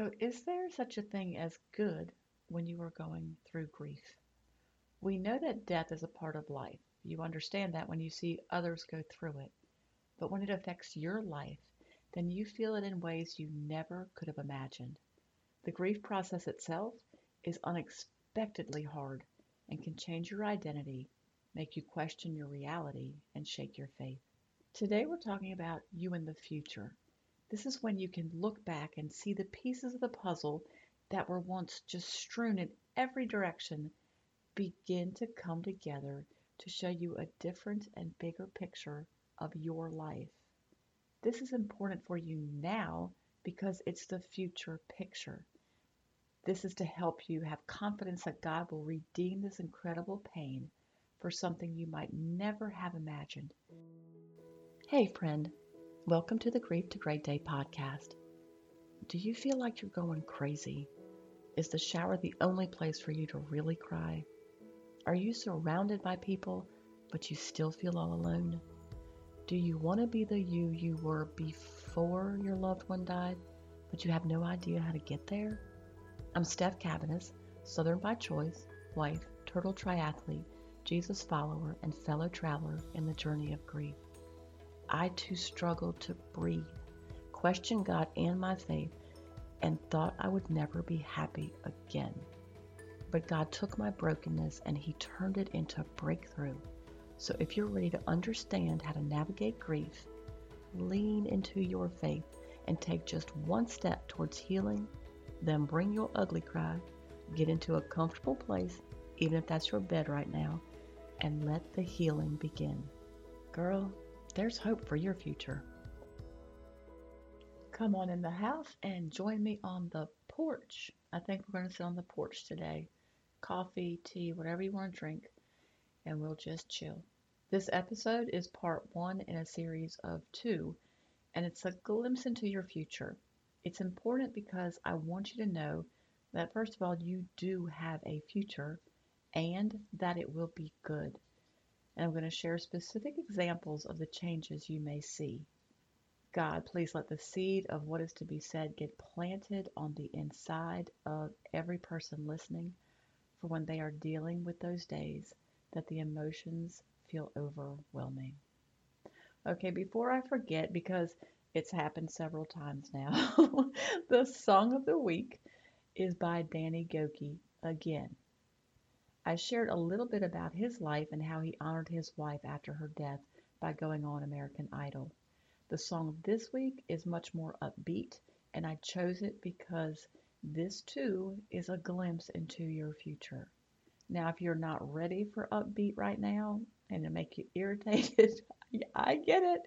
So, is there such a thing as good when you are going through grief? We know that death is a part of life. You understand that when you see others go through it. But when it affects your life, then you feel it in ways you never could have imagined. The grief process itself is unexpectedly hard and can change your identity, make you question your reality, and shake your faith. Today, we're talking about you in the future. This is when you can look back and see the pieces of the puzzle that were once just strewn in every direction begin to come together to show you a different and bigger picture of your life. This is important for you now because it's the future picture. This is to help you have confidence that God will redeem this incredible pain for something you might never have imagined. Hey, friend, welcome to the Grief to Great Day podcast. Do you feel like you're going crazy? Is the shower the only place for you to really cry? Are you surrounded by people, but you still feel all alone? Do you want to be the you you were before your loved one died, but you have no idea how to get there? I'm Stef Cabanis, Southern by choice, wife, turtle triathlete, Jesus follower, and fellow traveler in the journey of grief. I too struggled to breathe, questioned God and my faith, and thought I would never be happy again. But God took my brokenness and He turned it into a breakthrough. So if you're ready to understand how to navigate grief, lean into your faith and take just one step towards healing then bring your ugly cry, get into a comfortable place, even if that's your bed right now, and let the healing begin. Girl, there's hope for your future. Come on in the house and join me on the porch. I think we're going to sit on the porch today. Coffee, tea, whatever you want to drink, and we'll just chill. This episode is part one in a series of two, and it's a glimpse into your future. It's important because I want you to know that, first of all, you do have a future and that it will be good. And I'm going to share specific examples of the changes you may see. God, please let the seed of what is to be said get planted on the inside of every person listening for when they are dealing with those days that the emotions feel overwhelming. Okay, before I forget, because it's happened several times now. the song of the week is by Danny Gokey again. I shared a little bit about his life and how he honored his wife after her death by going on American Idol. The song this week is much more upbeat, and I chose it because this too is a glimpse into your future. Now, if you're not ready for upbeat right now and to make you irritated, I get it,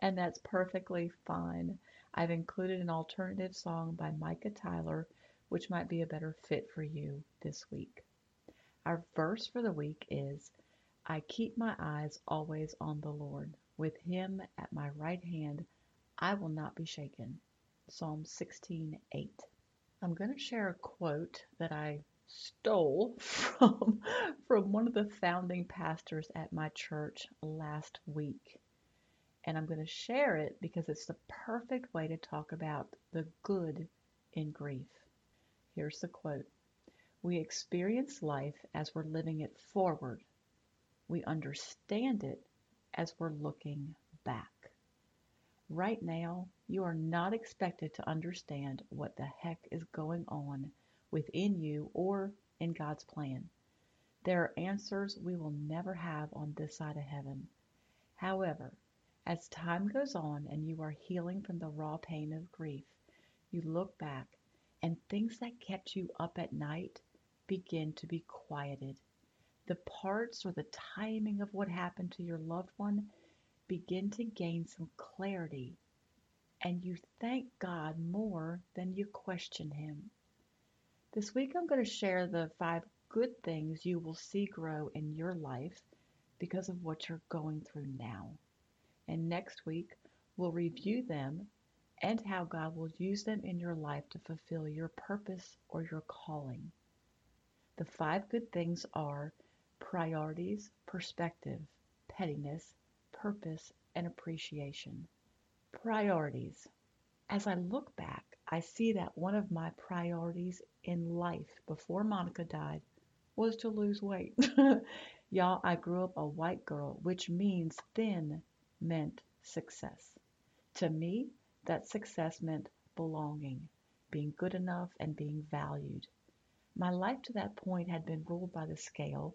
and that's perfectly fine. I've included an alternative song by Micah Tyler, which might be a better fit for you this week. Our verse for the week is I keep my eyes always on the Lord. With him at my right hand, I will not be shaken. Psalm 16:8. I'm going to share a quote that I stole from from one of the founding pastors at my church last week. And I'm going to share it because it's the perfect way to talk about the good in grief. Here's the quote. We experience life as we're living it forward. We understand it as we're looking back. Right now, you are not expected to understand what the heck is going on within you or in God's plan. There are answers we will never have on this side of heaven. However, as time goes on and you are healing from the raw pain of grief, you look back and things that kept you up at night begin to be quieted. The parts or the timing of what happened to your loved one begin to gain some clarity, and you thank God more than you question Him. This week I'm going to share the five good things you will see grow in your life because of what you're going through now. And next week we'll review them and how God will use them in your life to fulfill your purpose or your calling. The five good things are priorities, perspective, pettiness, purpose, and appreciation. Priorities. As I look back, I see that one of my priorities in life before Monica died was to lose weight. Y'all, I grew up a white girl, which means thin meant success. To me, that success meant belonging, being good enough, and being valued. My life to that point had been ruled by the scale,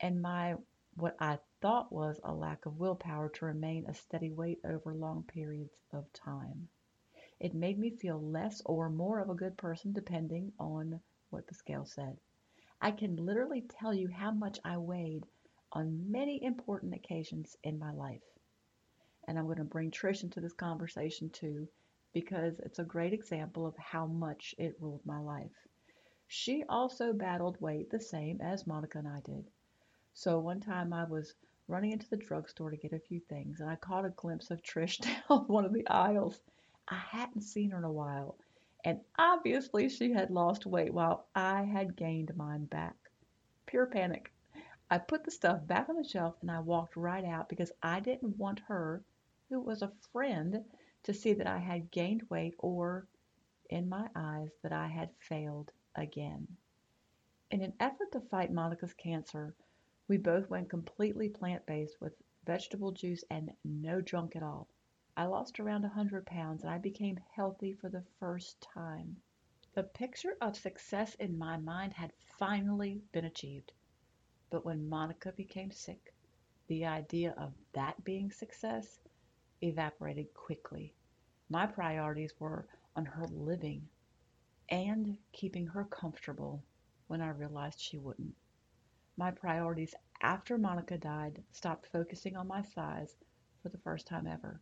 and my what I thought was a lack of willpower to remain a steady weight over long periods of time. It made me feel less or more of a good person depending on what the scale said. I can literally tell you how much I weighed on many important occasions in my life. And I'm going to bring Trish into this conversation too, because it's a great example of how much it ruled my life. She also battled weight the same as Monica and I did. So one time I was running into the drugstore to get a few things, and I caught a glimpse of Trish down one of the aisles. I hadn't seen her in a while, and obviously she had lost weight while I had gained mine back. Pure panic. I put the stuff back on the shelf and I walked right out because I didn't want her, who was a friend, to see that I had gained weight or, in my eyes, that I had failed again. In an effort to fight Monica's cancer, we both went completely plant based with vegetable juice and no junk at all. I lost around a 100 pounds and I became healthy for the first time. The picture of success in my mind had finally been achieved. But when Monica became sick, the idea of that being success evaporated quickly. My priorities were on her living and keeping her comfortable when I realized she wouldn't. My priorities after Monica died stopped focusing on my size for the first time ever.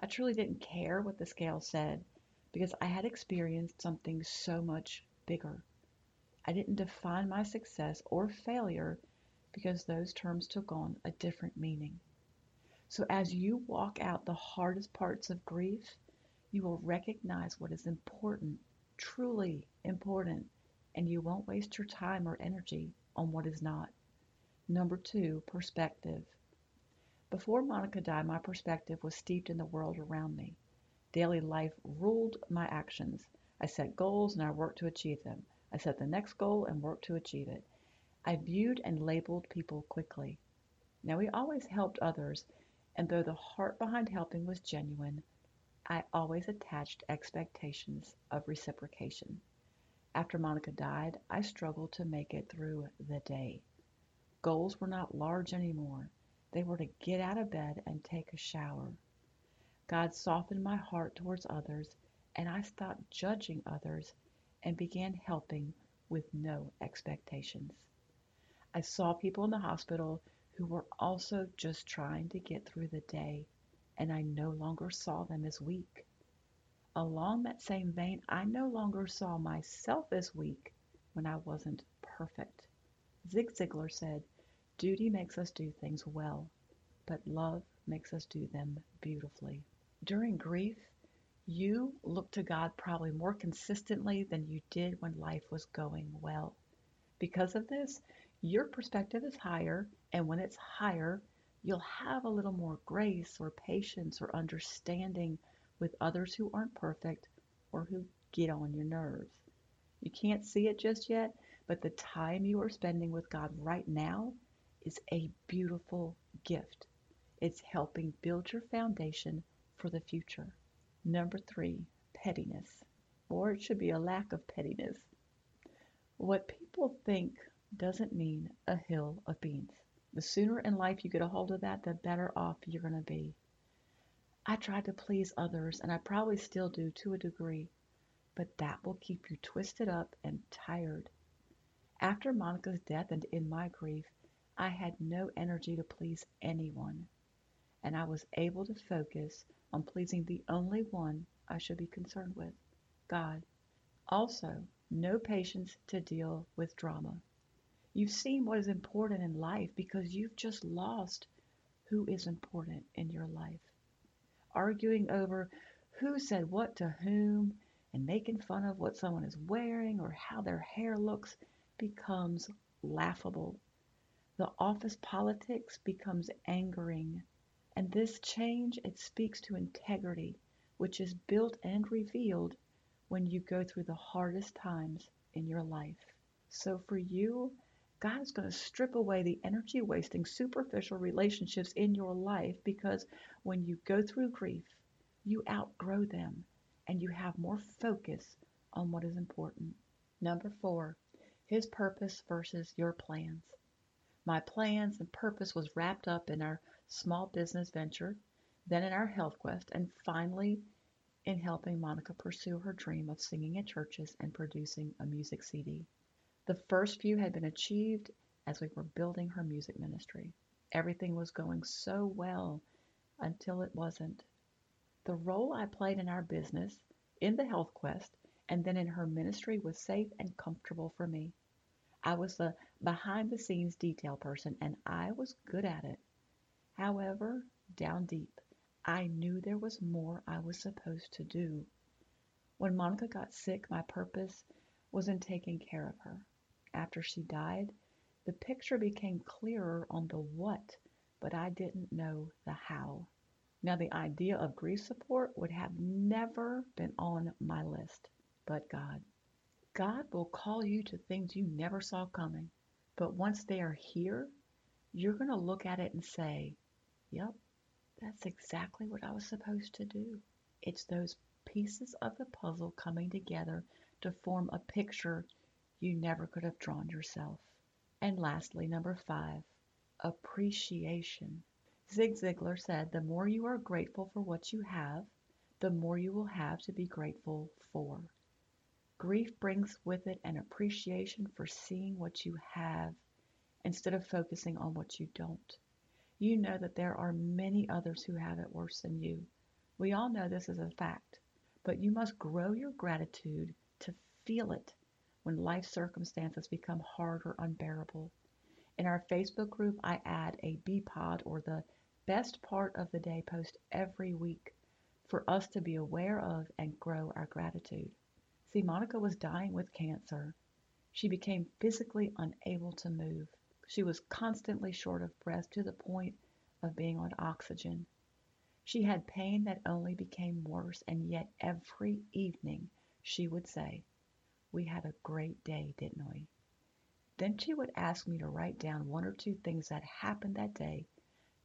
I truly didn't care what the scale said because I had experienced something so much bigger. I didn't define my success or failure because those terms took on a different meaning. So as you walk out the hardest parts of grief, you will recognize what is important truly important, and you won't waste your time or energy on what is not. Number two, perspective. Before Monica died, my perspective was steeped in the world around me. Daily life ruled my actions. I set goals and I worked to achieve them. I set the next goal and worked to achieve it. I viewed and labeled people quickly. Now, we always helped others, and though the heart behind helping was genuine, I always attached expectations of reciprocation. After Monica died, I struggled to make it through the day. Goals were not large anymore. They were to get out of bed and take a shower. God softened my heart towards others, and I stopped judging others and began helping with no expectations. I saw people in the hospital who were also just trying to get through the day and I no longer saw them as weak. Along that same vein, I no longer saw myself as weak when I wasn't perfect. Zig Ziglar said, Duty makes us do things well, but love makes us do them beautifully. During grief, you look to God probably more consistently than you did when life was going well. Because of this, your perspective is higher, and when it's higher, you'll have a little more grace or patience or understanding with others who aren't perfect or who get on your nerves. You can't see it just yet, but the time you are spending with God right now is a beautiful gift. It's helping build your foundation for the future. Number three, pettiness. Or it should be a lack of pettiness. What people think doesn't mean a hill of beans. The sooner in life you get a hold of that, the better off you're going to be. I tried to please others, and I probably still do to a degree, but that will keep you twisted up and tired. After Monica's death and in my grief, I had no energy to please anyone, and I was able to focus on pleasing the only one I should be concerned with God. Also, no patience to deal with drama. You've seen what is important in life because you've just lost who is important in your life. Arguing over who said what to whom and making fun of what someone is wearing or how their hair looks becomes laughable. The office politics becomes angering. And this change, it speaks to integrity, which is built and revealed when you go through the hardest times in your life. So for you, God is going to strip away the energy wasting superficial relationships in your life because when you go through grief, you outgrow them and you have more focus on what is important. Number four, his purpose versus your plans. My plans and purpose was wrapped up in our small business venture, then in our health quest, and finally in helping Monica pursue her dream of singing at churches and producing a music CD. The first few had been achieved as we were building her music ministry. Everything was going so well until it wasn't. The role I played in our business, in the health quest, and then in her ministry was safe and comfortable for me. I was the behind the scenes detail person and I was good at it. However, down deep, I knew there was more I was supposed to do. When Monica got sick, my purpose was in taking care of her. After she died, the picture became clearer on the what, but I didn't know the how. Now, the idea of grief support would have never been on my list, but God. God will call you to things you never saw coming. But once they are here, you're going to look at it and say, Yep, that's exactly what I was supposed to do. It's those pieces of the puzzle coming together to form a picture you never could have drawn yourself. And lastly, number five, appreciation. Zig Ziglar said, The more you are grateful for what you have, the more you will have to be grateful for. Grief brings with it an appreciation for seeing what you have instead of focusing on what you don't. You know that there are many others who have it worse than you. We all know this is a fact, but you must grow your gratitude to feel it when life circumstances become hard or unbearable. In our Facebook group, I add a B pod or the best part of the day post every week for us to be aware of and grow our gratitude. See, Monica was dying with cancer. She became physically unable to move. She was constantly short of breath to the point of being on oxygen. She had pain that only became worse, and yet every evening she would say, We had a great day, didn't we? Then she would ask me to write down one or two things that happened that day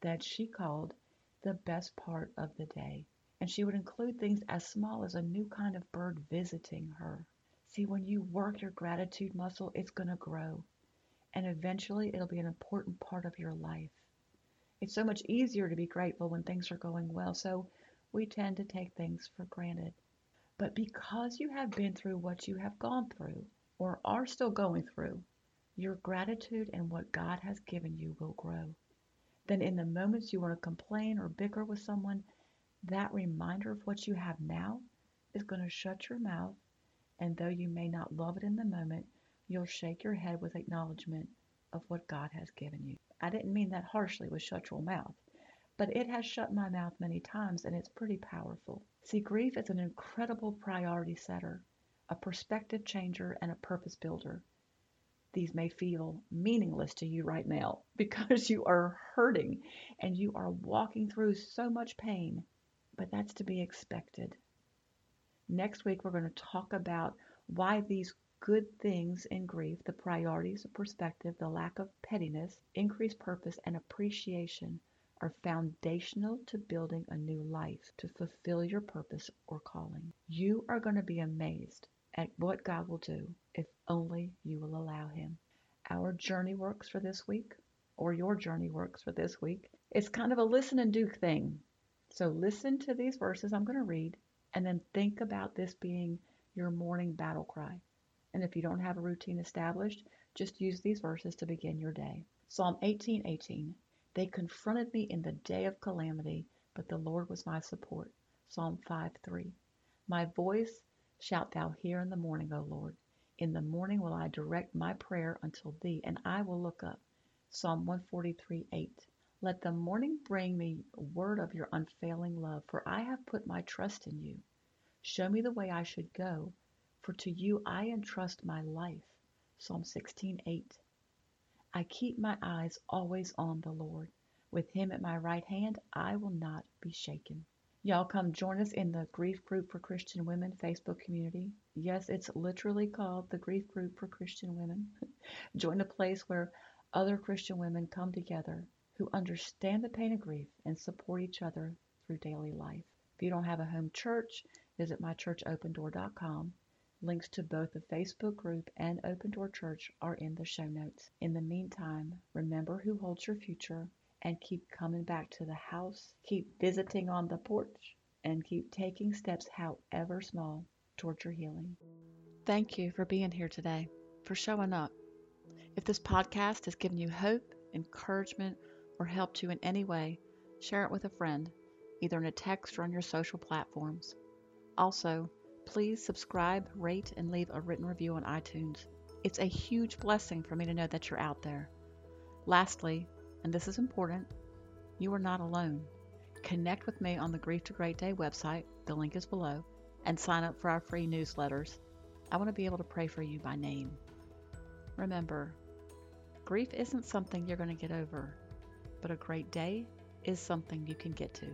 that she called the best part of the day and she would include things as small as a new kind of bird visiting her. See, when you work your gratitude muscle, it's going to grow, and eventually it'll be an important part of your life. It's so much easier to be grateful when things are going well, so we tend to take things for granted. But because you have been through what you have gone through, or are still going through, your gratitude and what God has given you will grow. Then, in the moments you want to complain or bicker with someone, that reminder of what you have now is going to shut your mouth, and though you may not love it in the moment, you'll shake your head with acknowledgement of what God has given you. I didn't mean that harshly with shut your mouth, but it has shut my mouth many times and it's pretty powerful. See, grief is an incredible priority setter, a perspective changer, and a purpose builder. These may feel meaningless to you right now because you are hurting and you are walking through so much pain but that's to be expected. Next week, we're going to talk about why these good things in grief the priorities of perspective, the lack of pettiness, increased purpose, and appreciation are foundational to building a new life to fulfill your purpose or calling. You are going to be amazed at what God will do if only you will allow Him. Our journey works for this week, or your journey works for this week. It's kind of a listen and do thing. So listen to these verses I'm going to read and then think about this being your morning battle cry. And if you don't have a routine established, just use these verses to begin your day. Psalm 18:18. 18, they confronted me in the day of calamity, but the Lord was my support. Psalm 5:3. My voice shalt thou hear in the morning, O Lord. In the morning will I direct my prayer unto thee, and I will look up. Psalm 143:8. Let the morning bring me word of your unfailing love, for I have put my trust in you. Show me the way I should go, for to you I entrust my life. Psalm 16:8. I keep my eyes always on the Lord. With him at my right hand, I will not be shaken. Y'all come join us in the Grief Group for Christian Women Facebook community. Yes, it's literally called the Grief Group for Christian Women. join a place where other Christian women come together who understand the pain of grief and support each other through daily life. If you don't have a home church, visit mychurchopendoor.com. Links to both the Facebook group and Open Door Church are in the show notes. In the meantime, remember who holds your future and keep coming back to the house, keep visiting on the porch, and keep taking steps, however small, towards your healing. Thank you for being here today, for showing up. If this podcast has given you hope, encouragement, or helped you in any way, share it with a friend, either in a text or on your social platforms. Also, please subscribe, rate, and leave a written review on iTunes. It's a huge blessing for me to know that you're out there. Lastly, and this is important, you are not alone. Connect with me on the Grief to Great Day website, the link is below, and sign up for our free newsletters. I want to be able to pray for you by name. Remember, grief isn't something you're going to get over, but a great day is something you can get to.